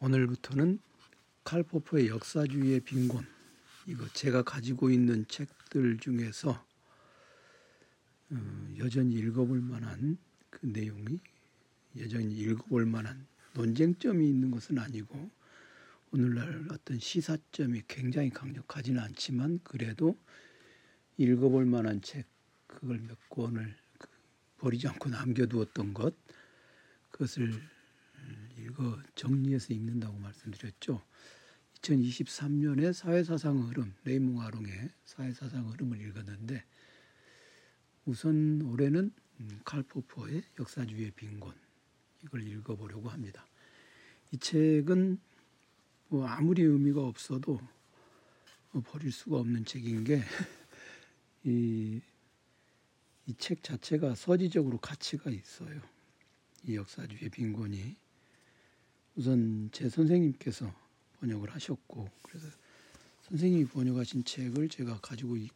오늘부터는 칼포프의 역사주의의 빈곤 이거 제가 가지고 있는 책들 중에서 어, 여전히 읽어볼 만한 그 내용이 여전히 읽어볼 만한 논쟁점이 있는 것은 아니고 오늘날 어떤 시사점이 굉장히 강력하지는 않지만 그래도 읽어볼 만한 책 그걸 몇 권을 그 버리지 않고 남겨두었던 것 그것을 읽어 정리해서 읽는다고 말씀드렸죠. 2023년에 사회사상 흐름, 레이몽 아롱의 사회사상 흐름을 읽었는데 우선 올해는 칼포퍼의 역사주의의 빈곤 이걸 읽어보려고 합니다. 이 책은 뭐 아무리 의미가 없어도 버릴 수가 없는 책인 게 이 이 책 자체가 서지적으로 가치가 있어요. 이 역사주의 빈곤이 우선 제 선생님께서 번역을 하셨고 그래서 선생님이 번역하신 책을 제가 가지고 있,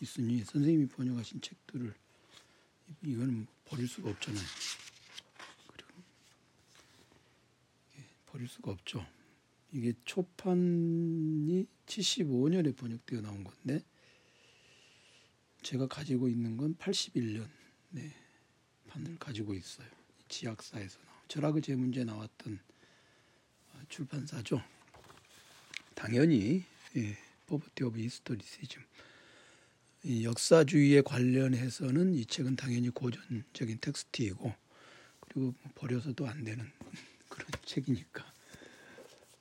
있으니 선생님이 번역하신 책들을 이거는 버릴 수가 없잖아요. 그리고 버릴 수가 없죠. 이게 초판이 75년에 번역되어 나온 건데 제가 가지고 있는 건 81년 네, 판을 가지고 있어요. 지학사에서 나온 철학의 제문제 나왔던 출판사죠. 당연히 예, Poverty of Historicism 역사주의에 관련해서는 이 책은 당연히 고전적인 텍스트이고 그리고 뭐 버려서도 안 되는 그런 책이니까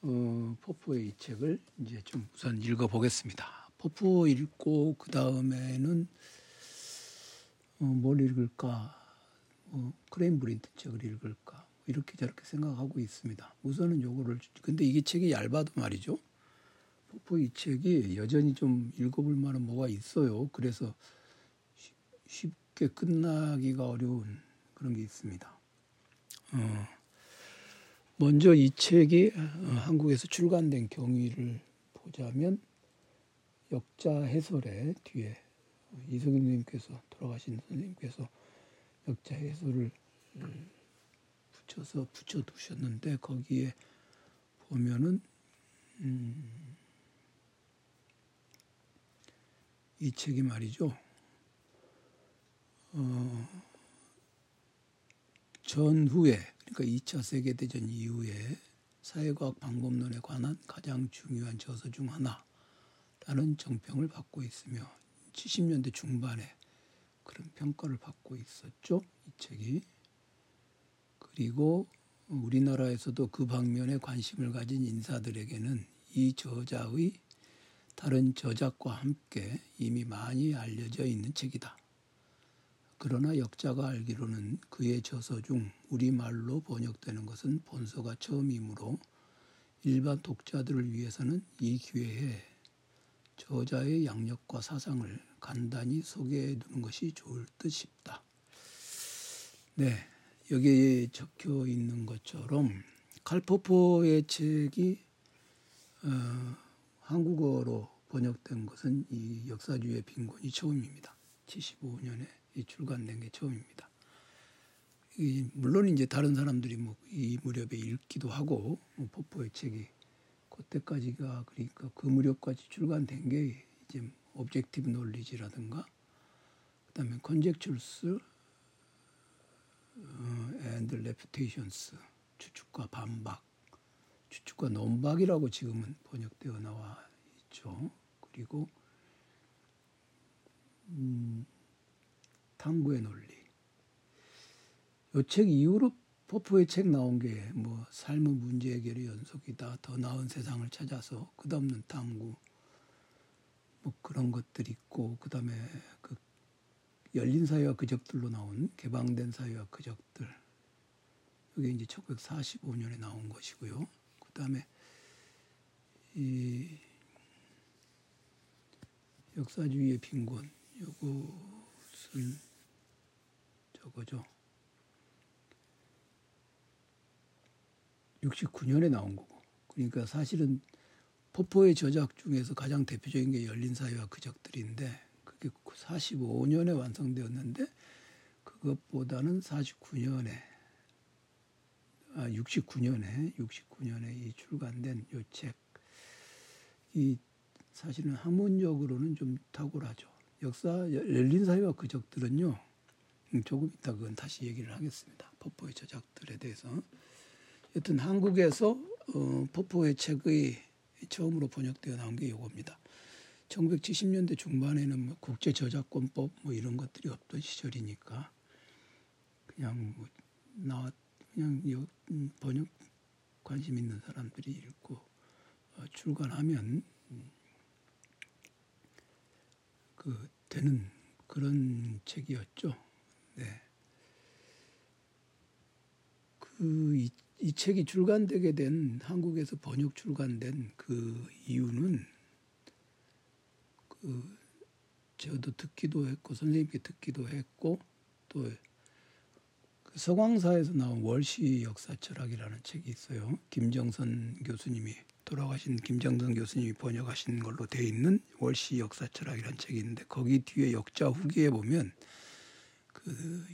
어, 포퍼의 이 책을 이제 좀 우선 읽어보겠습니다. 포퍼 읽고 그 다음에는 어, 뭘 읽을까? 어, 크레인 브린턴 책을 읽을까? 이렇게 저렇게 생각하고 있습니다. 우선은 요거를 근데 이게 책이 얇아도 말이죠. 포퍼 이 책이 여전히 좀 읽어볼 만한 뭐가 있어요. 그래서 쉽게 끝나기가 어려운 그런 게 있습니다. 어, 먼저 이 책이 한국에서 출간된 경위를 보자면 역자 해설의 뒤에 이성윤 선생님께서 돌아가신 선생님께서 역자 해설을 붙여서 붙여 두셨는데 거기에 보면은 음, 이 책이 말이죠. 어, 전후에 그러니까 2차 세계 대전 이후에 사회과학 방법론에 관한 가장 중요한 저서 중 하나라는 정평을 받고 있으며 70년대 중반에 그런 평가를 받고 있었죠. 이 책이 그리고 우리나라에서도 그 방면에 관심을 가진 인사들에게는 이 저자의 다른 저작과 함께 이미 많이 알려져 있는 책이다. 그러나 역자가 알기로는 그의 저서 중 우리말로 번역되는 것은 본서가 처음이므로 일반 독자들을 위해서는 이 기회에 저자의 양력과 사상을 간단히 소개해 두는 것이 좋을 듯 싶다. 네, 여기에 적혀 있는 것처럼 칼포포의 책이 어, 한국어로 번역된 것은 이 역사주의 빈곤이 처음입니다. 75년에 출간된 게 처음입니다. 이, 물론 이제 다른 사람들이 뭐 이 무렵에 읽기도 하고 뭐 포퍼의 책이 그때까지가 그러니까 그 무렵까지 출간된 게 이제 Objective Knowledge라든가 그다음에 Conjectures and Refutations 추측과 반박 추측과 논박이라고 지금은 번역되어 나와 있죠. 그리고 음, 탐구의 논리. 이책 이후로 포프의 책 나온 게 뭐 삶의 문제 해결의 연속이다. 더 나은 세상을 찾아서 끝없는 탐구. 뭐 그런 것들 있고 그다음에 그 열린 사회와 그적들로 나온 개방된 사회와 그적들. 이게 이제 1945년에 나온 것이고요. 그 다음에 이 역사주의의 빈곤 요것은 저거죠. 69년에 나온 거고. 그러니까 사실은 포포의 저작 중에서 가장 대표적인 게 열린 사회와 그적들인데 45년에 완성되었는데 그것보다는 49년에 아, 69년에 69년에 이 출간된 요 책. 이 사실은 학문적으로는 좀 탁월하죠. 역사 열린 사회와 그적들은요. 음, 조금 이따 그건 다시 얘기를 하겠습니다. 포포의 저작들에 대해서. 여튼 한국에서 어, 포포의 책의 처음으로 번역되어 나온 게 이겁니다. 1970년대 중반에는 뭐 국제 저작권법 뭐 이런 것들이 없던 시절이니까 그냥 뭐 나왔 그냥 음, 번역 관심 있는 사람들이 읽고 어, 출간하면 음, 그 되는 그런 책이었죠. 네. 그이 이 책이 출간되게 된 한국에서 번역 출간된 그 이유는 그 저도 듣기도 했고 선생님께 듣기도 했고 또 그 서광사에서 나온 월시 역사 철학이라는 책이 있어요. 김정선 교수님이 돌아가신 김정선 교수님이 번역하신 걸로 돼 있는 월시 역사 철학이라는 책이 있는데 거기 뒤에 역자 후기에 보면 그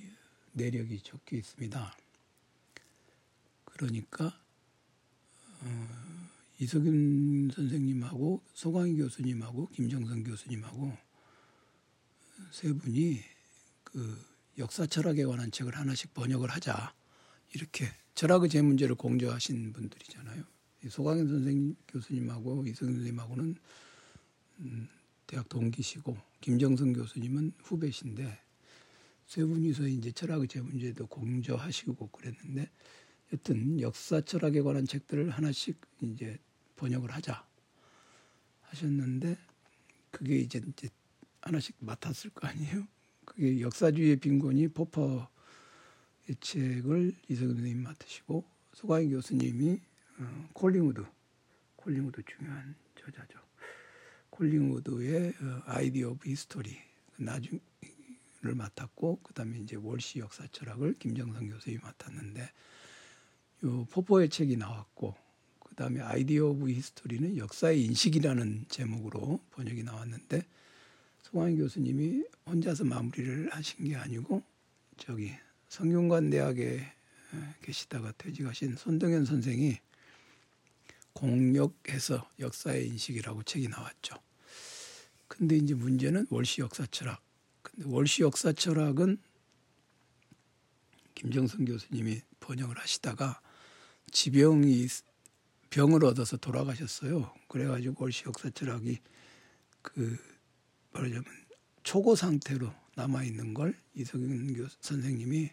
내력이 적혀 있습니다. 그러니까 어, 이석윤 선생님하고 소강희 교수님하고 김정선 교수님하고 세 분이 그 역사 철학에 관한 책을 하나씩 번역을 하자 이렇게 철학의 제 문제를 공저하신 분들이잖아요. 소강현 선생 교수님하고 이석윤 선생님하고는 음, 대학 동기시고 김정선 교수님은 후배신데 세 분이서 이제 철학의 제 문제도 공저하시고 그랬는데 여튼 역사 철학에 관한 책들을 하나씩 이제 번역을 하자 하셨는데 그게 이제, 이제 하나씩 맡았을 거 아니에요. 그게 역사주의의 빈곤이 포퍼의 책을 이석윤 선생님 맡으시고 소광희 교수님이 어, 콜링우드 콜링우드 중요한 저자죠. 콜링우드의 어, Idea of History 나중을 맡았고 그다음에 이제 월시 역사 철학을 김정선 교수님이 맡았는데 요 포퍼의 책이 나왔고 그다음에 Idea of History는 역사의 인식이라는 제목으로 번역이 나왔는데 소광희 교수님이 혼자서 마무리를 하신 게 아니고 저기 성균관 대학에 계시다가 퇴직하신 손동현 선생이 공역해서 역사의 인식이라고 책이 나왔죠. 근데 이제 문제는 월시 역사 철학. 근데 월시 역사 철학은 김정선 교수님이 번역을 하시다가 지병이 병을 얻어서 돌아가셨어요. 그래가지고 올시 역사 철학이 그 말하자면 초고 상태로 남아 있는 걸 이석윤 교 선생님이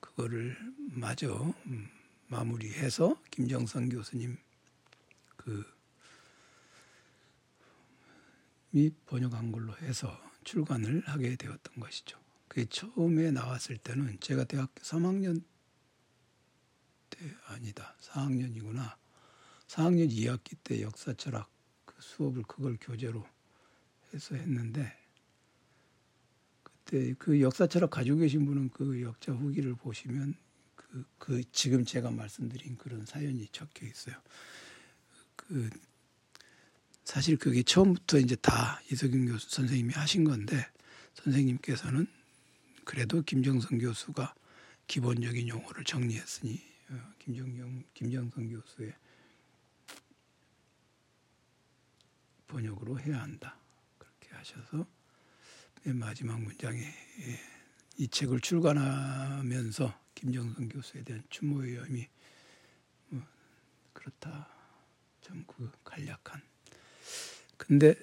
그거를 마저 음, 마무리해서 김정선 교수님 그미 번역한 걸로 해서 출간을 하게 되었던 것이죠. 그게 처음에 나왔을 때는 제가 대학교 3학년 때 아니다. 4학년이구나. 4학년 2학기 때 역사 철학 그 수업을 그걸 교재로 해서 했는데 그때 그 역사 철학 가지고 계신 분은 그 역자 후기를 보시면 그, 그 지금 제가 말씀드린 그런 사연이 적혀 있어요. 그 사실 그게 처음부터 이제 다 이석윤 교수 선생님이 하신 건데 선생님께서는 그래도 김정선 교수가 기본적인 용어를 정리했으니 어, 김정경 김정선 교수의 번역으로 해야 한다. 그렇게 하셔서 맨 마지막 문장에 예, 이 책을 출간하면서 김정선 교수에 대한 추모의 의미 뭐 그렇다. 좀그 간략한. 근데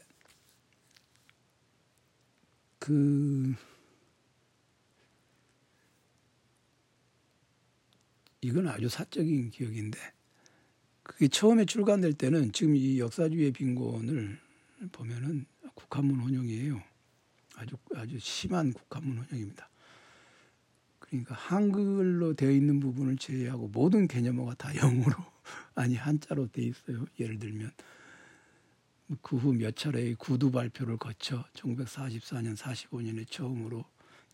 그 이건 아주 사적인 기억인데 그게 처음에 출간될 때는 지금 이 역사주의 빈곤을 보면은 국한문 혼용이에요. 아주 아주 심한 국한문 혼용입니다. 그러니까 한글로 되어 있는 부분을 제외하고 모든 개념어가 다 영어로 아니 한자로 돼 있어요. 예를 들면 그 후 몇 차례의 구두 발표를 거쳐 1944년 45년에 처음으로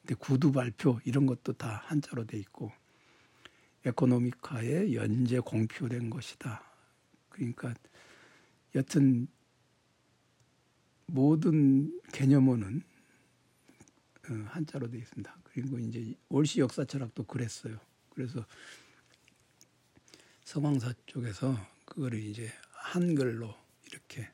근데 구두 발표 이런 것도 다 한자로 돼 있고 에코노미카에 연재 공표된 것이다. 그러니까 여튼 모든 개념어는 어, 한자로 되어 있습니다. 그리고 이제 올시 역사 철학도 그랬어요. 그래서 서광사 쪽에서 그거를 이제 한글로 이렇게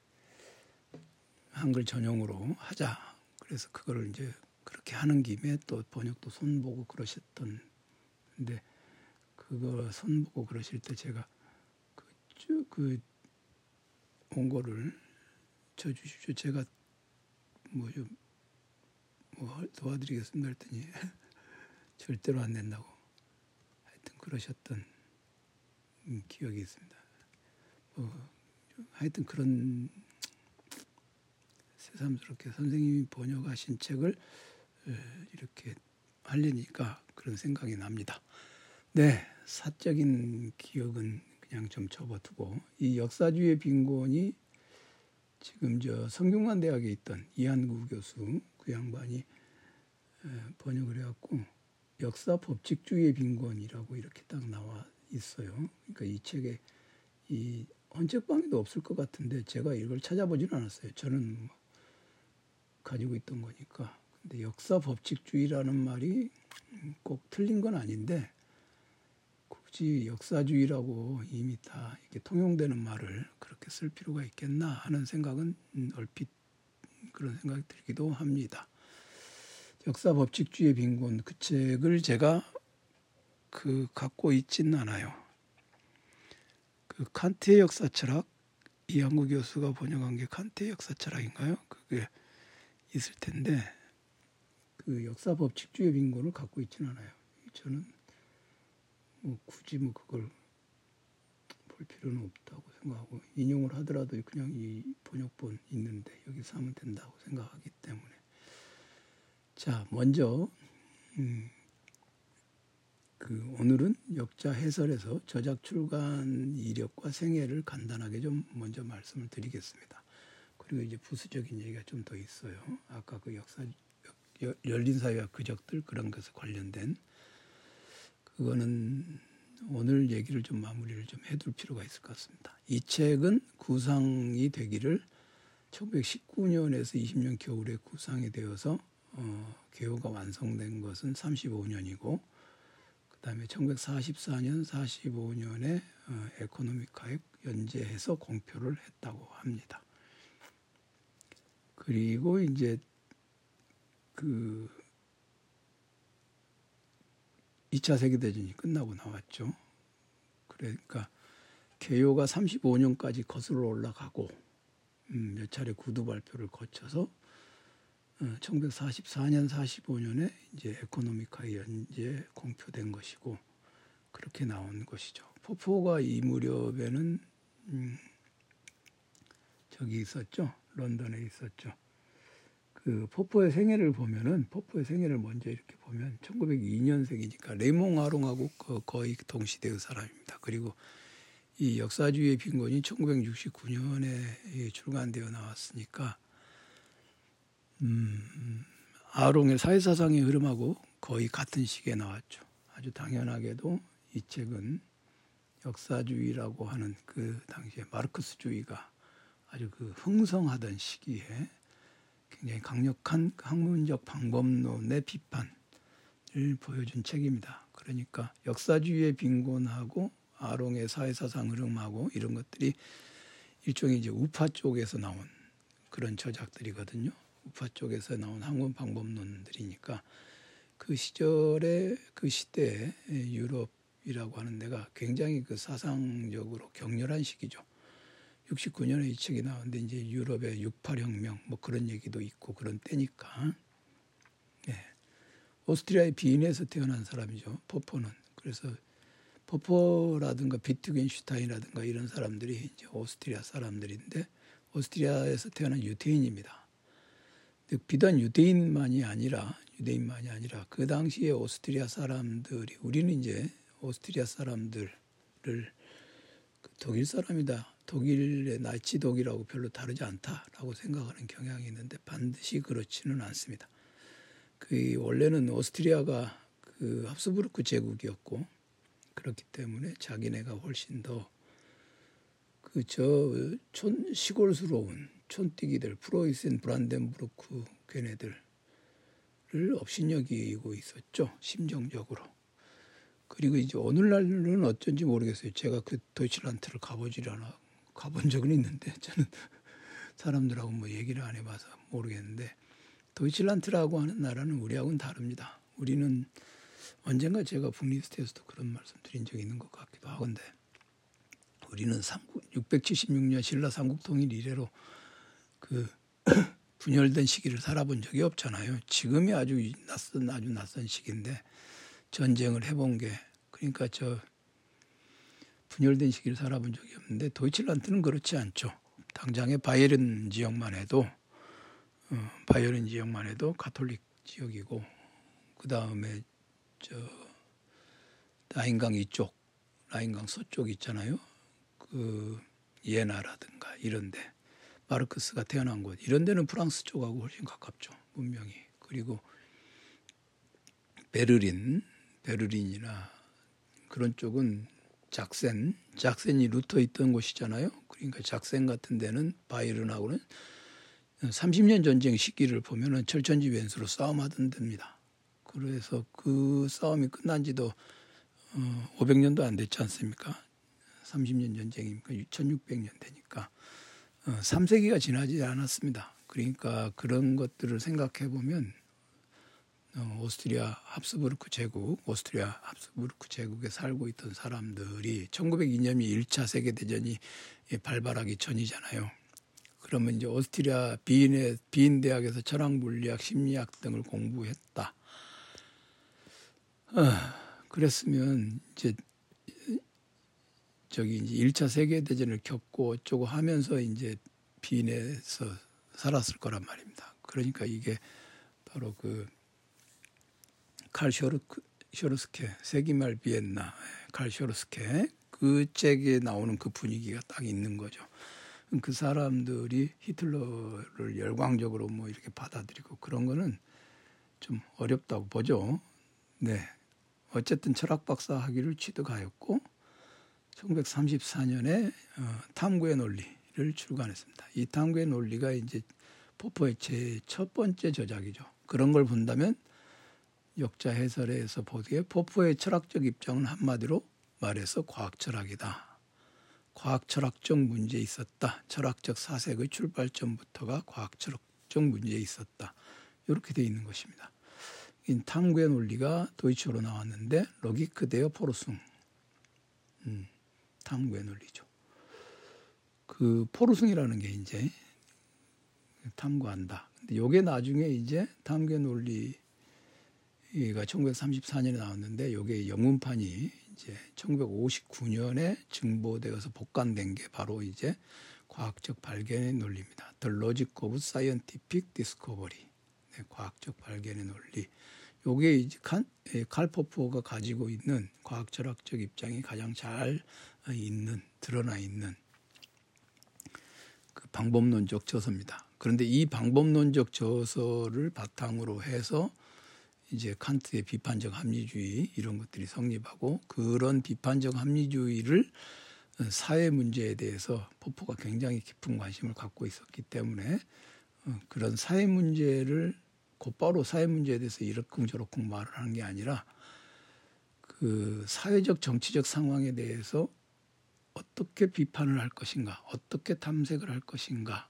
한글 전용으로 하자. 그래서 그거를 이제 그렇게 하는 김에 또 번역도 손보고 그러셨던 근데 그거 손보고 그러실 때 제가 그쭉그 원고를 쳐 주십시오. 제가 뭐좀뭐 도와드리겠습니다 했더니 절대로 안 된다고 하여튼 그러셨던 기억이 있습니다. 뭐 하여튼 그런 새삼스럽게 선생님이 번역하신 책을 이렇게 하려니까 그런 생각이 납니다. 네, 사적인 기억은 그냥 좀 접어두고 이 역사주의 빈곤이 지금 저 성균관 대학에 있던 이한구 교수 그 양반이 번역을 해갖고 역사 법칙주의의 빈곤이라고 이렇게 딱 나와 있어요. 그러니까 이 책에 이 헌책방에도 없을 것 같은데 제가 이걸 찾아보지는 않았어요. 저는 뭐 가지고 있던 거니까. 근데 역사 법칙주의라는 말이 꼭 틀린 건 아닌데 굳이 역사주의라고 이미 다 이렇게 통용되는 말을 그렇게 쓸 필요가 있겠나 하는 생각은 얼핏 그런 생각이 들기도 합니다. 역사 법칙주의 빈곤 그 책을 제가 그 갖고 있지는 않아요. 그 칸트의 역사 철학 이한구 교수가 번역한 게 칸트의 역사 철학인가요? 그게 있을 텐데 그 역사 법칙주의 빈곤을 갖고 있지는 않아요. 저는 뭐 굳이 뭐 그걸 볼 필요는 없다고 생각하고 인용을 하더라도 그냥 이 번역본 있는데 여기서 하면 된다고 생각하기 때문에 자 먼저 음, 그 오늘은 역자 해설에서 저작 출간 이력과 생애를 간단하게 좀 먼저 말씀을 드리겠습니다. 그리고 이제 부수적인 얘기가 좀 더 있어요. 아까 그 역사 열린 사회와 그적들 그런 것에 관련된 그거는 오늘 얘기를 좀 마무리를 좀 해둘 필요가 있을 것 같습니다. 이 책은 구상이 되기를 1919년에서 20년 겨울에 구상이 되어서 어, 개요가 완성된 것은 35년이고 그다음에 1944년 45년에 어, 에코노미카에 연재해서 공표를 했다고 합니다. 그리고 이제 그 2차 세계대전이 끝나고 나왔죠. 그러니까 개요가 35년까지 거슬러 올라가고 음, 몇 차례 구두 발표를 거쳐서 1944년, 45년에 이제 에코노미카에 연재 공표된 것이고 그렇게 나온 것이죠. 포포가 이 무렵에는 음, 저기 있었죠. 런던에 있었죠. 그 포포의 생애를 보면은 포포의 생애를 먼저 이렇게 보면 1902년생이니까 레몽 아롱하고 거의 동시대의 사람입니다. 그리고 이 역사주의 빈곤이 1969년에 출간되어 나왔으니까 음, 아롱의 사회사상의 흐름하고 거의 같은 시기에 나왔죠. 아주 당연하게도 이 책은 역사주의라고 하는 그 당시에 마르크스주의가 아주 그 흥성하던 시기에 강력한 학문적 방법론의 비판을 보여준 책입니다. 그러니까 역사주의의 빈곤하고 아롱의 사회사상 흐름하고 이런 것들이 일종의 이제 우파 쪽에서 나온 그런 저작들이거든요. 우파 쪽에서 나온 학문 방법론들이니까 그 시절에 그 시대에 유럽이라고 하는 데가 굉장히 그 사상적으로 격렬한 시기죠. 69년에 이 책이 나왔는데 이제 유럽의 68혁명 뭐 그런 얘기도 있고 그런 때니까. 네. 오스트리아의 비인에서 태어난 사람이죠. 포포는. 그래서 포포라든가 비트겐슈타인이라든가 이런 사람들이 이제 오스트리아 사람들인데 오스트리아에서 태어난 유태인입니다. 비단 유대인만이 아니라 유대인만이 아니라 그 당시에 오스트리아 사람들이 우리는 이제 오스트리아 사람들을 그 독일 사람이다. 독일의 나치 독일하고 별로 다르지 않다라고 생각하는 경향이 있는데 반드시 그렇지는 않습니다. 그 원래는 오스트리아가 그 합스부르크 제국이었고 그렇기 때문에 자기네가 훨씬 더 그 저 촌 시골스러운 촌뛰기들 프로이센 브란덴부르크 걔네들을 업신여기고 있었죠 심정적으로 그리고 이제 오늘날은 어쩐지 모르겠어요. 제가 그 도이칠란트를 가보질 않아 가본 적은 있는데 저는 사람들하고 뭐 얘기를 안 해봐서 모르겠는데 도이칠란트라고 하는 나라는 우리하고는 다릅니다. 우리는 언젠가 제가 북리스트에서도 그런 말씀 드린 적이 있는 것 같기도 하건데 우리는 삼국 676년 신라 삼국 통일 이래로 그 분열된 시기를 살아본 적이 없잖아요. 지금이 아주 낯선 아주 낯선 시기인데 전쟁을 해본 게 그러니까 저 분열된 시기를 살아본 적이 없는데 도이칠란트는 그렇지 않죠. 당장의 바이에른 지역만 해도 어, 바이에른 지역만 해도 가톨릭 지역이고 그 다음에 저 라인강 이쪽 라인강 서쪽 있잖아요. 그 예나라든가 이런데 마르크스가 태어난 곳 이런 데는 프랑스 쪽하고 훨씬 가깝죠 문명이 그리고 베를린 베를린이나 그런 쪽은 작센 작센이 루터 있던 곳이잖아요. 그러니까 작센 같은 데는 바이른하고는 30년 전쟁 시기를 보면은 철천지 원수로 싸움하던 데입니다. 그래서 그 싸움이 끝난 지도 500년도 어, 안 됐지 않습니까? 30년 전쟁이니까 1600년 되니까. 3세기가 어, 지나지 않았습니다. 그러니까 그런 것들을 생각해 보면 어, 오스트리아 합스부르크 제국, 오스트리아 합스부르크 제국에 살고 있던 사람들이 1902년이 1차 세계 대전이 발발하기 전이잖아요. 그러면 이제 오스트리아 비인의 비인 대학에서 철학, 물리학, 심리학 등을 공부했다. 어, 그랬으면 이제 저기 이제 1차 세계 대전을 겪고 어쩌고 하면서 이제 빈에서 살았을 거란 말입니다. 그러니까 이게 바로 그 칼 쇼르스케 세기말 비엔나 칼 쇼르스케 그 책에 나오는 그 분위기가 딱 있는 거죠. 그 사람들이 히틀러를 열광적으로 뭐 이렇게 받아들이고 그런 거는 좀 어렵다고 보죠. 네. 어쨌든 철학 박사 학위를 취득하였고 1934년에 어, 탐구의 논리를 출간했습니다. 이 탐구의 논리가 이제 포포의 제 첫 번째 저작이죠. 그런 걸 본다면 역자 해설에서 보기에 포포의 철학적 입장은 한마디로 말해서 과학 철학이다. 과학 철학적 문제 있었다. 철학적 사색의 출발점부터가 과학 철학적 문제 있었다. 이렇게 되어 있는 것입니다. 탐구의 논리가 도이치어로 나왔는데 Logik der Forschung 음. 탐구의 논리죠. 그 Forschung이라는 게 이제 탐구한다. 근데 요게 나중에 이제 탐구의 논리가 1934년에 나왔는데 요게 영문판이 이제 1959년에 증보되어서 복간된 게 바로 이제 과학적 발견의 논리입니다. The Logic of Scientific Discovery. 네, 과학적 발견의 논리. 요게 이제 칼, 예, 칼포프가 가지고 있는 과학 철학적 입장이 가장 잘 있는 드러나 있는 그 방법론적 저서입니다. 그런데 이 방법론적 저서를 바탕으로 해서 이제 칸트의 비판적 합리주의 이런 것들이 성립하고 그런 비판적 합리주의를 사회 문제에 대해서 포포가 굉장히 깊은 관심을 갖고 있었기 때문에 어, 그런 사회 문제를 곧바로 사회 문제에 대해서 이렇쿵저렇쿵 말을 하는 게 아니라 그 사회적 정치적 상황에 대해서 어떻게 비판을 할 것인가, 어떻게 탐색을 할 것인가,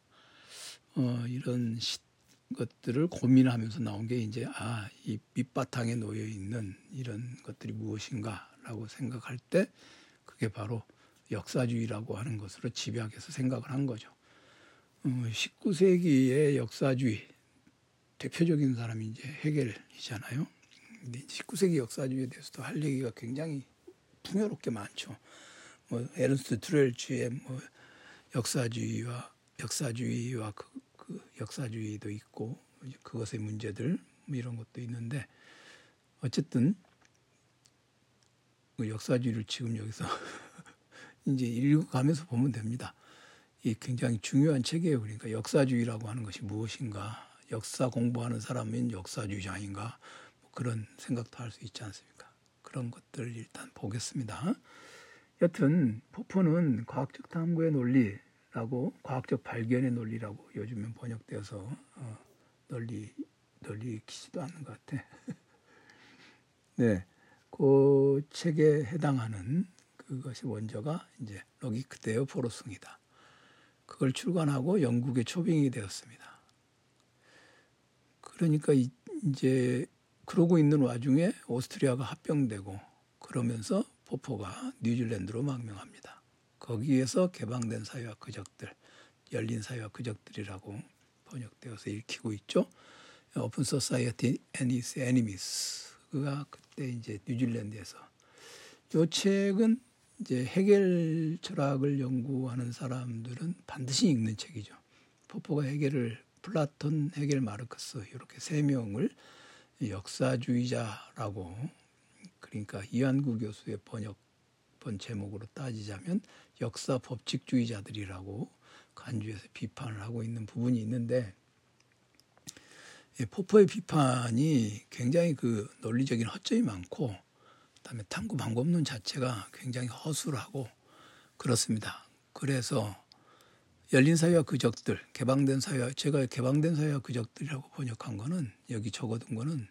어, 이런 시, 것들을 고민하면서 나온 게 이제 아, 이 밑바탕에 놓여 있는 이런 것들이 무엇인가라고 생각할 때 그게 바로 역사주의라고 하는 것으로 집약해서 생각을 한 거죠. 어, 19세기의 역사주의 대표적인 사람이 이제 해겔이잖아요. 근데 19세기 역사주의에 대해서도 할 얘기가 굉장히 풍요롭게 많죠. 뭐 에른스트 트렐츠의 뭐 역사주의와 역사주의와 그, 그 역사주의도 있고 그것의 문제들 뭐 이런 것도 있는데 어쨌든 그 역사주의를 지금 여기서 이제 읽어가면서 보면 됩니다. 이 굉장히 중요한 책이에요. 그러니까 역사주의라고 하는 것이 무엇인가, 역사 공부하는 사람은 역사주의자인가, 뭐 그런 생각도 할 수 있지 않습니까? 그런 것들 일단 보겠습니다. 여튼 포포는 과학적 탐구의 논리 라고 과학적 발견의 논리라고 요즘엔 번역되어서 어, 널리 널리 익히지도 않는 것 같아. 네, 그 책에 해당하는 그것이 원저가 이제 로기크데어 포로승이다. 그걸 출간하고 영국에 초빙이 되었습니다. 그러니까 이제 그러고 있는 와중에 오스트리아가 합병되고 그러면서 포포가 뉴질랜드로 망명합니다. 거기에서 개방된 사회와 그적들, 열린 사회와 그 적들이라고 번역되어서 읽히고 있죠. Open Society its enemies가 그때 이제 뉴질랜드에서 이 책은 이제 헤겔 철학을 연구하는 사람들은 반드시 읽는 책이죠. 포퍼가 헤겔을 플라톤, 헤겔, 마르크스 이렇게 세 명을 역사주의자라고 그러니까 이한구 교수의 번역본 제목으로 따지자면 역사 법칙주의자들이라고 간주해서 비판을 하고 있는 부분이 있는데 포포의 비판이 굉장히 그 논리적인 허점이 많고 그다음에 탐구 방법론 자체가 굉장히 허술하고 그렇습니다. 그래서 열린 사회와 그적들, 개방된 사회, 제가 개방된 사회와 그적들이라고 번역한 거는 여기 적어둔 거는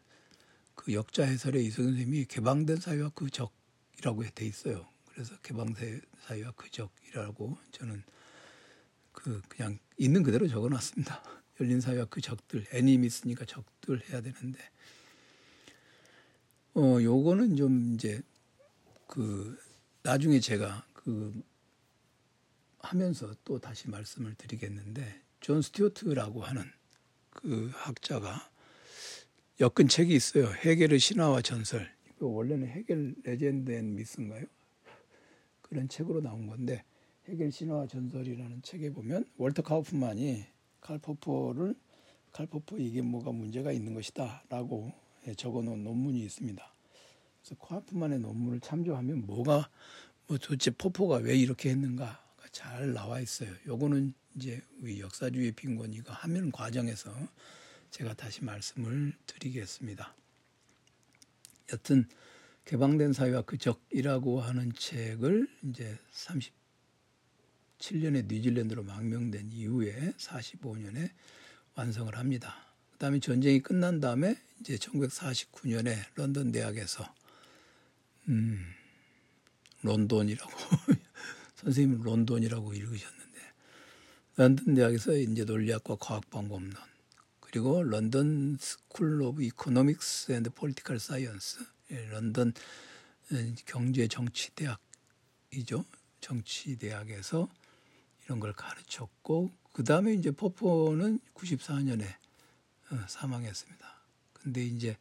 그 역자 해설에 이승 선생님이 개방된 사회와 그적이라고 돼 있어요. 그래서 개방된 사회와 그 적이라고 저는 그 그냥 있는 그대로 적어놨습니다. 열린 사회와 그 적들, 있으니까 적들 해야 되는데, 어, 요거는 좀 이제 그 나중에 제가 그 하면서 또 다시 말씀을 드리겠는데, 존 스튜어트라고 하는 그 학자가 엮은 책이 있어요. 헤겔의 신화와 전설. 원래는 Hegel Legend and Myth인가요? 그런 책으로 나온 건데 헤겔 신화와 전설이라는 책에 보면 월터 카우프만이 칼 포퍼를 칼 포퍼 이게 뭐가 문제가 있는 것이다라고 예, 적어놓은 논문이 있습니다. 그래서 카우프만의 논문을 참조하면 뭐가 뭐 도대체 포퍼가 왜 이렇게 했는가가 잘 나와 있어요. 요거는 이제 우리 역사주의 빈곤이가 하면 과정에서 제가 다시 말씀을 드리겠습니다. 여튼 개방된 사회와 그 적이라고 하는 책을 이제 37년에 뉴질랜드로 망명된 이후에 45년에 완성을 합니다. 그다음에 전쟁이 끝난 다음에 이제 1949년에 런던 대학에서 음, 론돈이라고 선생님은 론돈이라고 읽으셨는데 런던 대학에서 이제 논리학과 과학 방법론 그리고 London School of Economics and Political Science 런던 경제 정치 대학이죠. 정치 대학에서 이런 걸 가르쳤고 그 다음에 이제 포퍼는 94년에 어, 사망했습니다. 근데 이제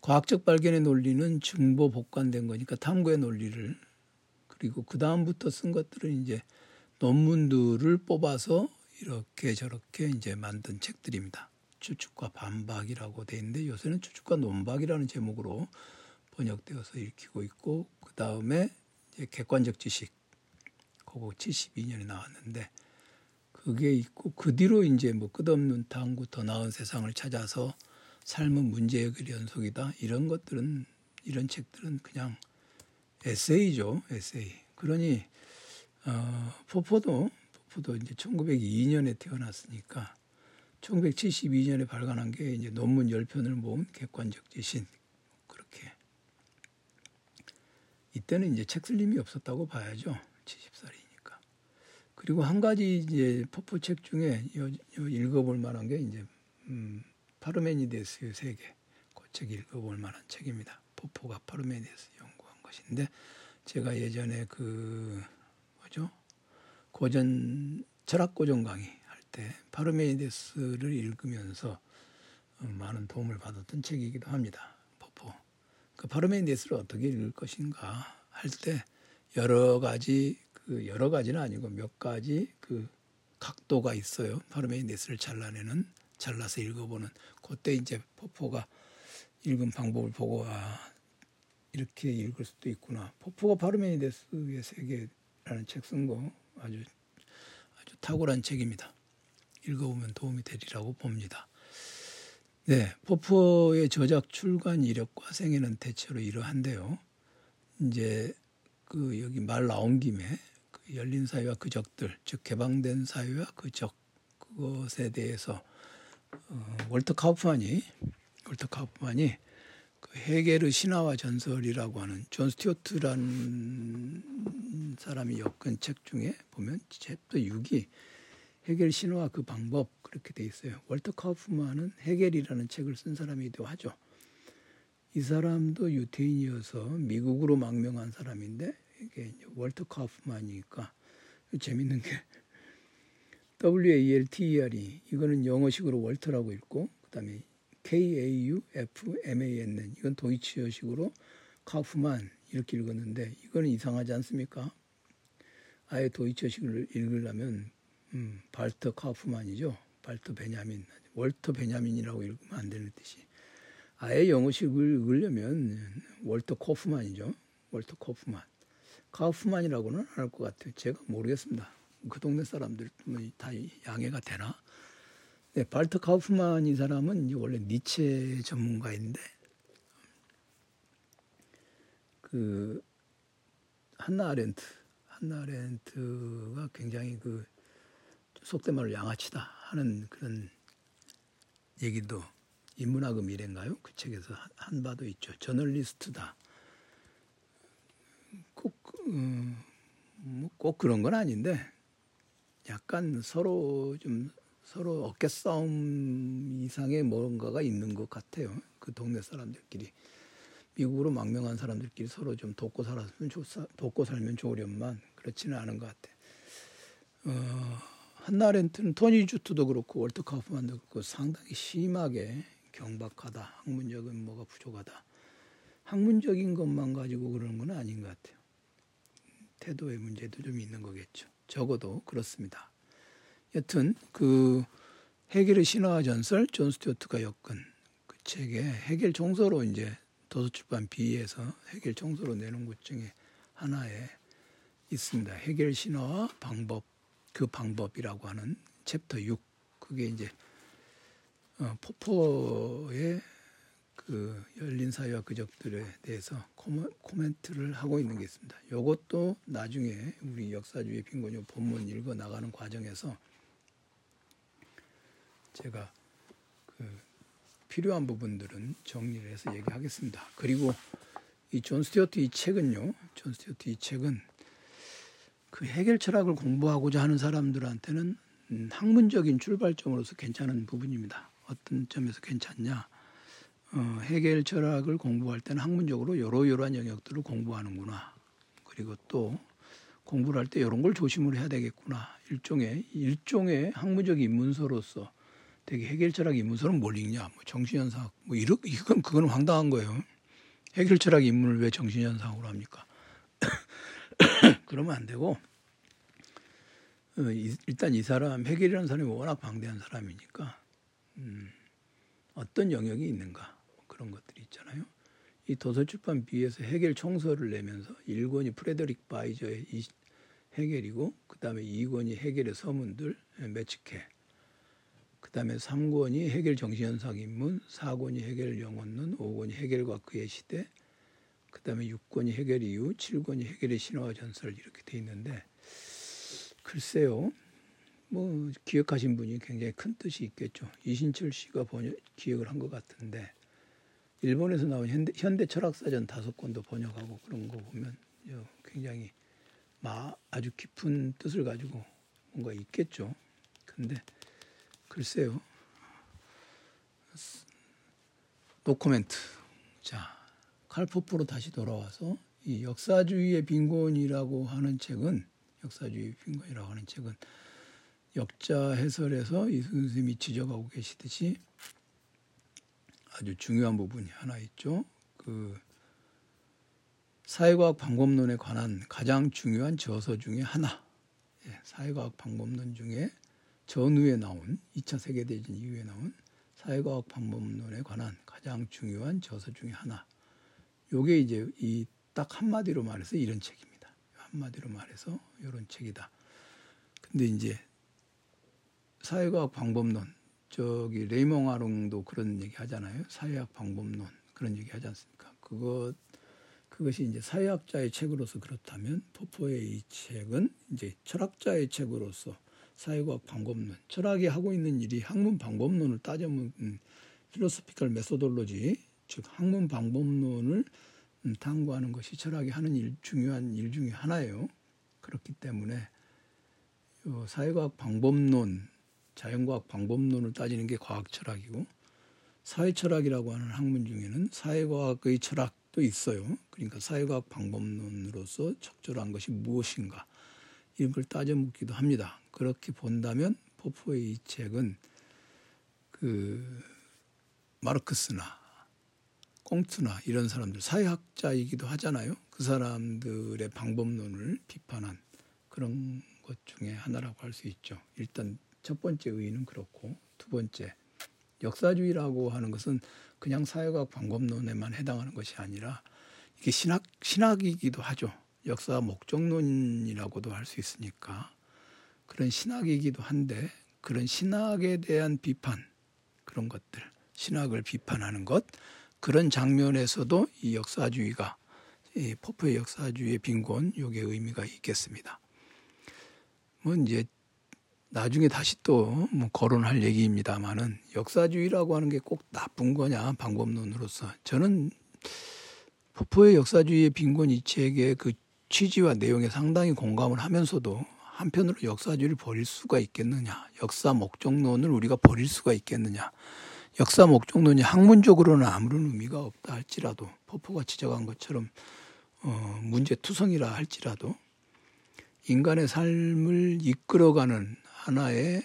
과학적 발견의 논리는 증보 복간된 거니까 탐구의 논리를 그리고 그 다음부터 쓴 것들은 이제 논문들을 뽑아서 이렇게 저렇게 이제 만든 책들입니다. 추측과 반박이라고 돼 있는데 요새는 추측과 논박이라는 제목으로 번역되어서 읽히고 있고 그 다음에 객관적 지식 그거 72년에 나왔는데 그게 있고 그 뒤로 이제 뭐 끝없는 탐구 더 나은 세상을 찾아서 삶은 문제 해결 연속이다 이런 것들은 이런 책들은 그냥 에세이죠 에세이. 그러니 어, 포포도 포포도 이제 1902년에 태어났으니까 1972년에 발간한 게 이제 논문 10편을 모은 객관적 지신 그렇게 이때는 이제 책 쓸 힘이 없었다고 봐야죠. 70살이니까. 그리고 한 가지 이제 포포 책 중에 요, 요 읽어볼 만한 게 이제 음, 파르메니데스의 세계. 그 책 읽어볼 만한 책입니다. 포포가 파르메니데스 연구한 것인데 제가 예전에 그 뭐죠? 고전 철학 고전 강의 때 파르메니데스를 읽으면서 어, 많은 도움을 받았던 책이기도 합니다. 그 파르메니데스를 어떻게 읽을 것인가 할 때 여러 가지 그 여러 가지는 아니고 몇 가지 그 각도가 있어요. 파르메니데스를 잘라내는 잘라서 읽어보는 그때 이제 포포가 읽은 방법을 보고 아 이렇게 읽을 수도 있구나. 포포가 파르메니데스의 세계라는 책 쓴 거 아주 아주 탁월한 책입니다. 읽어보면 도움이 되리라고 봅니다. 네, 포포의 저작 출간 이력과 생애는 대체로 이러한데요. 이제 그 여기 말 나온 김에 그 열린 사회와 그 적들, 즉 개방된 사회와 그 적, 그것에 대해서 어, 월터 카우프만이 월터 카우프만이 그 헤겔의 신화와 전설이라고 하는 존 스튜어트라는 사람이 엮은 책 중에 보면 챕터 6이 헤겔 신화 그 방법 그렇게 돼 있어요. 월터 카우프만은 헤겔이라는 책을 쓴 사람이기도 하죠. 이 사람도 유태인이어서 미국으로 망명한 사람인데 이게 월터 카우프만이니까 재밌는 게 W A L T E R이 이거는 영어식으로 월터라고 읽고 그다음에 K A U F M A N 이건 도이치어식으로 카우프만 이렇게 읽었는데 이거는 이상하지 않습니까? 아예 도이치어식을 읽으려면 음, 발터 카우프만이죠. 발터 베냐민, 월터 베냐민이라고 읽으면 안 되는 뜻이. 아예 영어식을 읽으려면 월터 코프만이죠. 월터 코프만. 카우프만이라고는 안 할 것 같아요. 제가 모르겠습니다. 그 동네 사람들 다 양해가 되나? 네, 발터 카우프만 이 사람은 원래 니체 전문가인데 그 한나 아렌트, 한나 아렌트가 굉장히 그 속된 말로 양아치다 하는 그런 얘기도 인문학의 미래인가요? 그 책에서 한 바도 있죠. 저널리스트다. 꼭, 음, 뭐꼭 그런 건 아닌데 약간 서로 좀 서로 어깨 싸움 이상의 뭔가가 있는 것 같아요. 그 동네 사람들끼리 미국으로 망명한 사람들끼리 서로 좀 돕고 살았으면 좋, 돕고 살면 좋으련만 그렇지는 않은 것 같아. 어, 한나 아렌트는 토니 주트도 그렇고 월터 카프만도 그렇고 상당히 심하게 경박하다. 학문적인 뭐가 부족하다. 학문적인 것만 가지고 그러는 건 아닌 것 같아요. 태도의 문제도 좀 있는 거겠죠. 적어도 그렇습니다. 여튼 그 헤겔의 신화와 전설 존 스튜어트가 엮은 그 책에 헤겔 총서로 이제 도서출판 B에서 해겔 종서로 내놓은 것 중에 하나에 있습니다. 해겔 신화와 방법 그 방법이라고 하는 챕터 6 그게 이제 어, 포포의 그 열린 사회와 그적들에 대해서 코멘트를 하고 있는 게 있습니다. 이것도 나중에 우리 역사주의 빈곤요 본문 읽어 나가는 과정에서 제가 그 필요한 부분들은 정리를 해서 얘기하겠습니다. 그리고 이 존 스튜어트 이 책은요, 존 스튜어트 이 책은 그 헤겔 철학을 공부하고자 하는 사람들한테는 음, 학문적인 출발점으로서 괜찮은 부분입니다. 어떤 점에서 괜찮냐? 어, 헤겔 철학을 공부할 때는 학문적으로 여러 여러한 영역들을 공부하는구나. 그리고 또 공부를 할 때 이런 걸 조심을 해야 되겠구나. 일종의 일종의 학문적 입문서로서 되게 해결 철학 인문서는 뭘 읽냐? 뭐 정신현상 뭐 이런 이건 그건 황당한 거예요. 해결 철학 인문을 왜 정신현상으로 합니까? 그러면 안 되고 어, 일단 이 사람 해결이라는 사람이 워낙 방대한 사람이니까 음, 어떤 영역이 있는가 뭐 그런 것들이 있잖아요. 이 도서출판 비에서 해결 총서를 내면서 1권이 프레드릭 바이저의 해결이고 그 다음에 2권이 해결의 서문들 매치케 그 다음에 3권이 해결 정신현상 인문 4권이 해결 영혼론 5권이 해결과 그의 시대 그 다음에 6권이 해결 이유, 7권이 해결의 신화와 전설 이렇게 돼 있는데 글쎄요. 뭐 기억하신 분이 굉장히 큰 뜻이 있겠죠. 이신철 씨가 번역, 기억을 한 것 같은데 일본에서 나온 현대, 현대 철학사전 다섯 권도 번역하고 그런 거 보면 굉장히 마, 아주 깊은 뜻을 가지고 뭔가 있겠죠. 근데 글쎄요. 노코멘트. 자, 칼포프로 다시 돌아와서 이 역사주의의 빈곤이라고 하는 책은 역사주의 빈곤이라고 하는 책은 역자 해설에서 이 선생님이 지적하고 계시듯이 아주 중요한 부분이 하나 있죠. 그 사회과학 방법론에 관한 가장 중요한 저서 중에 하나. 예, 사회과학 방법론 중에 전후에 나온 2차 세계대전 이후에 나온 사회과학 방법론에 관한 가장 중요한 저서 중에 하나. 요게 이제 이 딱 한마디로 말해서 이런 책입니다. 한마디로 말해서 이런 책이다. 근데 이제 사회과학 방법론 저기 레이몽 아롱도 그런 얘기 하잖아요. 사회학 방법론 그런 얘기 하지 않습니까? 그것 그것이 이제 사회학자의 책으로서 그렇다면 포포의 이 책은 이제 철학자의 책으로서 사회과학 방법론 철학이 하고 있는 일이 학문 방법론을 따져면 필로소피컬 메소돌로지 즉 학문 방법론을 음, 탐구하는 것이 철학이 하는 일, 중요한 일 중에 하나예요. 그렇기 때문에 사회과학 방법론, 자연과학 방법론을 따지는 게 과학 철학이고 사회철학이라고 하는 학문 중에는 사회과학의 철학도 있어요. 그러니까 사회과학 방법론으로서 적절한 것이 무엇인가 이런 걸 따져 묻기도 합니다. 그렇게 본다면 포포의 이 책은 그 마르크스나 꽁트나 이런 사람들 사회학자이기도 하잖아요. 그 사람들의 방법론을 비판한 그런 것 중에 하나라고 할 수 있죠. 일단 첫 번째 의의는 그렇고 두 번째 역사주의라고 하는 것은 그냥 사회과학 방법론에만 해당하는 것이 아니라 이게 신학 신학이기도 하죠. 역사 목적론이라고도 할 수 있으니까 그런 신학이기도 한데 그런 신학에 대한 비판 그런 것들 신학을 비판하는 것 그런 장면에서도 이 역사주의가 이 포프의 역사주의의 빈곤 요게 의미가 있겠습니다. 뭐 이제 나중에 다시 또 뭐 거론할 얘기입니다만은 역사주의라고 하는 게 꼭 나쁜 거냐 방법론으로서 저는 포포의 역사주의의 빈곤 이 책의 그 취지와 내용에 상당히 공감을 하면서도 한편으로 역사주의를 버릴 수가 있겠느냐 역사 목적론을 우리가 버릴 수가 있겠느냐 역사 목적론이 학문적으로는 아무런 의미가 없다 할지라도 포포가 지적한 것처럼 어, 문제투성이라 할지라도 인간의 삶을 이끌어가는 하나의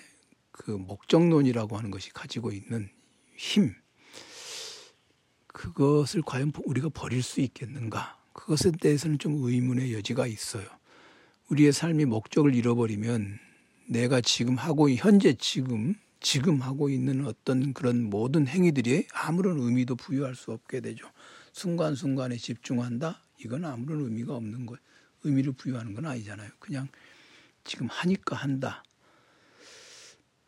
그 목적론이라고 하는 것이 가지고 있는 힘, 그것을 과연 우리가 버릴 수 있겠는가? 그것에 대해서는 좀 의문의 여지가 있어요. 우리의 삶이 목적을 잃어버리면 내가 지금 하고 현재 지금 지금 하고 있는 어떤 그런 모든 행위들이 아무런 의미도 부여할 수 없게 되죠. 순간순간에 집중한다? 이건 아무런 의미가 없는 것, 의미를 부여하는 건 아니잖아요. 그냥 지금 하니까 한다.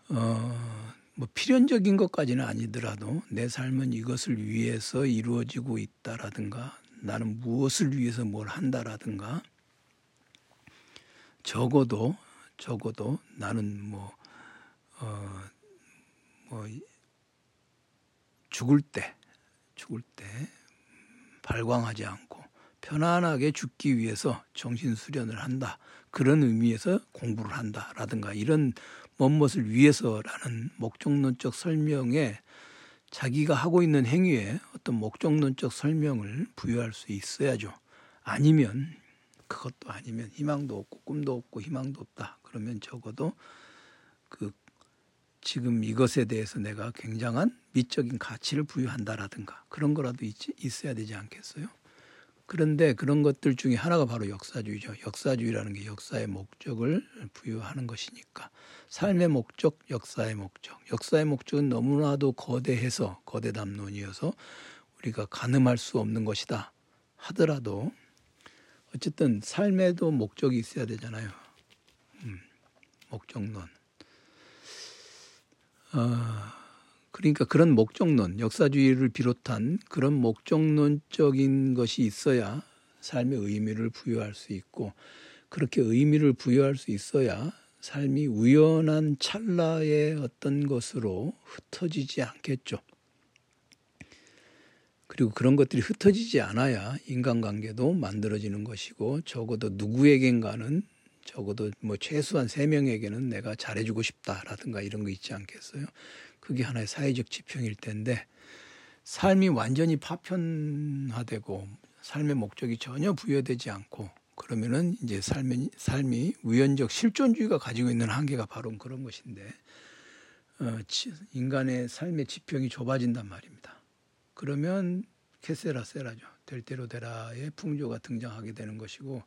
어, 뭐 필연적인 것까지는 아니더라도 내 삶은 이것을 위해서 이루어지고 있다라든가 나는 무엇을 위해서 뭘 한다라든가 적어도 적어도 나는 뭐, 어, 뭐 죽을 때 죽을 때 발광하지 않고 편안하게 죽기 위해서 정신 수련을 한다 그런 의미에서 공부를 한다라든가 이런 뭔것을 위해서라는 목적론적 설명에 자기가 하고 있는 행위에 어떤 목적론적 설명을 부여할 수 있어야죠. 아니면 그것도 아니면 희망도 없고 꿈도 없고 희망도 없다. 그러면 적어도 그 지금 이것에 대해서 내가 굉장한 미적인 가치를 부여한다라든가 그런 거라도 있, 있어야 되지 않겠어요? 그런데 그런 것들 중에 하나가 바로 역사주의죠. 역사주의라는 게 역사의 목적을 부여하는 것이니까. 삶의 목적, 역사의 목적. 역사의 목적은 너무나도 거대해서 거대 담론이어서 우리가 가늠할 수 없는 것이다. 하더라도 어쨌든 삶에도 목적이 있어야 되잖아요. 음, 목적론. 어, 그러니까 그런 목적론, 역사주의를 비롯한 그런 목적론적인 것이 있어야 삶의 의미를 부여할 수 있고 그렇게 의미를 부여할 수 있어야 삶이 우연한 찰나의 어떤 것으로 흩어지지 않겠죠. 그리고 그런 것들이 흩어지지 않아야 인간관계도 만들어지는 것이고 적어도 누구에겐가는 적어도 뭐 최소한 세 명에게는 내가 잘해주고 싶다라든가 이런 거 있지 않겠어요? 그게 하나의 사회적 지평일 텐데 삶이 완전히 파편화되고 삶의 목적이 전혀 부여되지 않고 그러면은 이제 삶이, 삶이 우연적 실존주의가 가지고 있는 한계가 바로 그런 것인데 어, 인간의 삶의 지평이 좁아진단 말입니다. 그러면 캐세라 세라죠. 될 대로 되라의 풍조가 등장하게 되는 것이고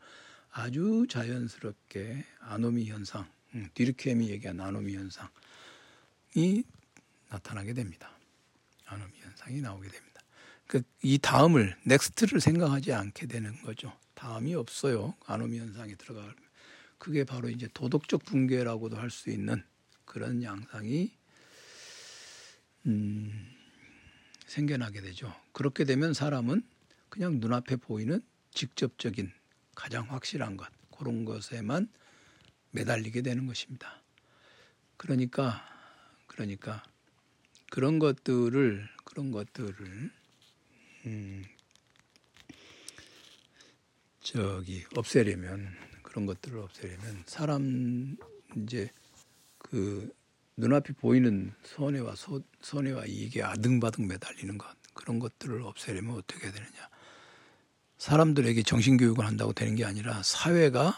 아주 자연스럽게 아노미 현상, 음, 뒤르켐이 얘기한 아노미 현상이 나타나게 됩니다. 아노미 현상이 나오게 됩니다. 그이 다음을 next를 생각하지 않게 되는 거죠. 다음이 없어요. 아노미 현상에 들어가 그게 바로 이제 도덕적 붕괴라고도 할 수 있는 그런 양상이 음, 생겨나게 되죠. 그렇게 되면 사람은 그냥 눈앞에 보이는 직접적인 가장 확실한 것 그런 것에만 매달리게 되는 것입니다. 그러니까 그러니까 그런 것들을 그런 것들을 음, 저기 없애려면 그런 것들을 없애려면 사람 이제 그 눈앞이 보이는 손해와 소, 손해와 이익에 아등바등 매달리는 것 그런 것들을 없애려면 어떻게 되느냐 사람들에게 정신교육을 한다고 되는 게 아니라 사회가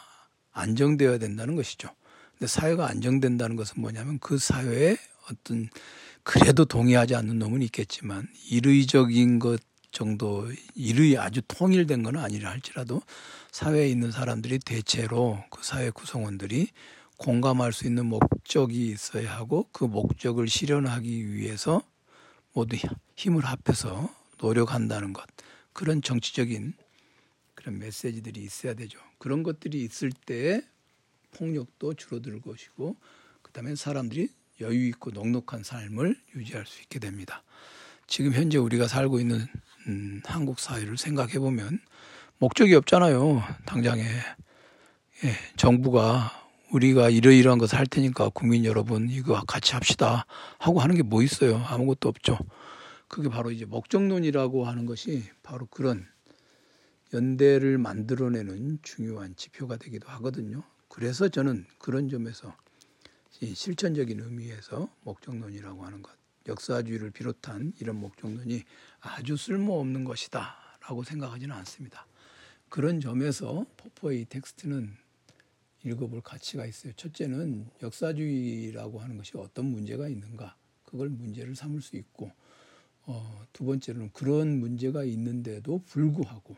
안정되어야 된다는 것이죠. 근데 사회가 안정된다는 것은 뭐냐면 그 사회에 어떤 그래도 동의하지 않는 놈은 있겠지만 일의적인 것 정도 일의 아주 통일된 건 아니라 할지라도 사회에 있는 사람들이 대체로 그 사회 구성원들이 공감할 수 있는 목적이 있어야 하고 그 목적을 실현하기 위해서 모두 힘을 합해서 노력한다는 것 그런 정치적인 그런 메시지들이 있어야 되죠. 그런 것들이 있을 때 폭력도 줄어들 것이고 그다음에 사람들이 여유 있고 넉넉한 삶을 유지할 수 있게 됩니다. 지금 현재 우리가 살고 있는 음, 한국 사회를 생각해 보면 목적이 없잖아요. 당장에 예, 정부가 우리가 이러이러한 것을 할 테니까 국민 여러분 이거 같이 합시다 하고 하는 게 뭐 있어요? 아무것도 없죠. 그게 바로 이제 목적론이라고 하는 것이 바로 그런 연대를 만들어내는 중요한 지표가 되기도 하거든요. 그래서 저는 그런 점에서 실천적인 의미에서 목적론이라고 하는 것, 역사주의를 비롯한 이런 목적론이 아주 쓸모없는 것이다 라고 생각하지는 않습니다. 그런 점에서 포포의 텍스트는 읽어볼 가치가 있어요. 첫째는 역사주의라고 하는 것이 어떤 문제가 있는가, 그걸 문제를 삼을 수 있고, 어, 두 번째로는 그런 문제가 있는데도 불구하고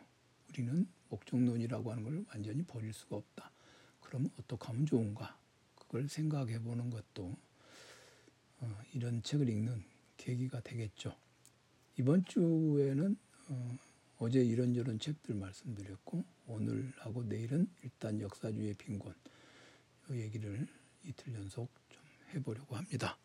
우리는 목적론이라고 하는 걸 완전히 버릴 수가 없다. 그러면 어떻게 하면 좋은가? 그걸 생각해 보는 것도 어, 이런 책을 읽는 계기가 되겠죠. 이번 주에는 어, 어제 이런저런 책들 말씀드렸고 오늘하고 내일은 일단 역사주의 빈곤 이 얘기를 이틀 연속 좀 해보려고 합니다.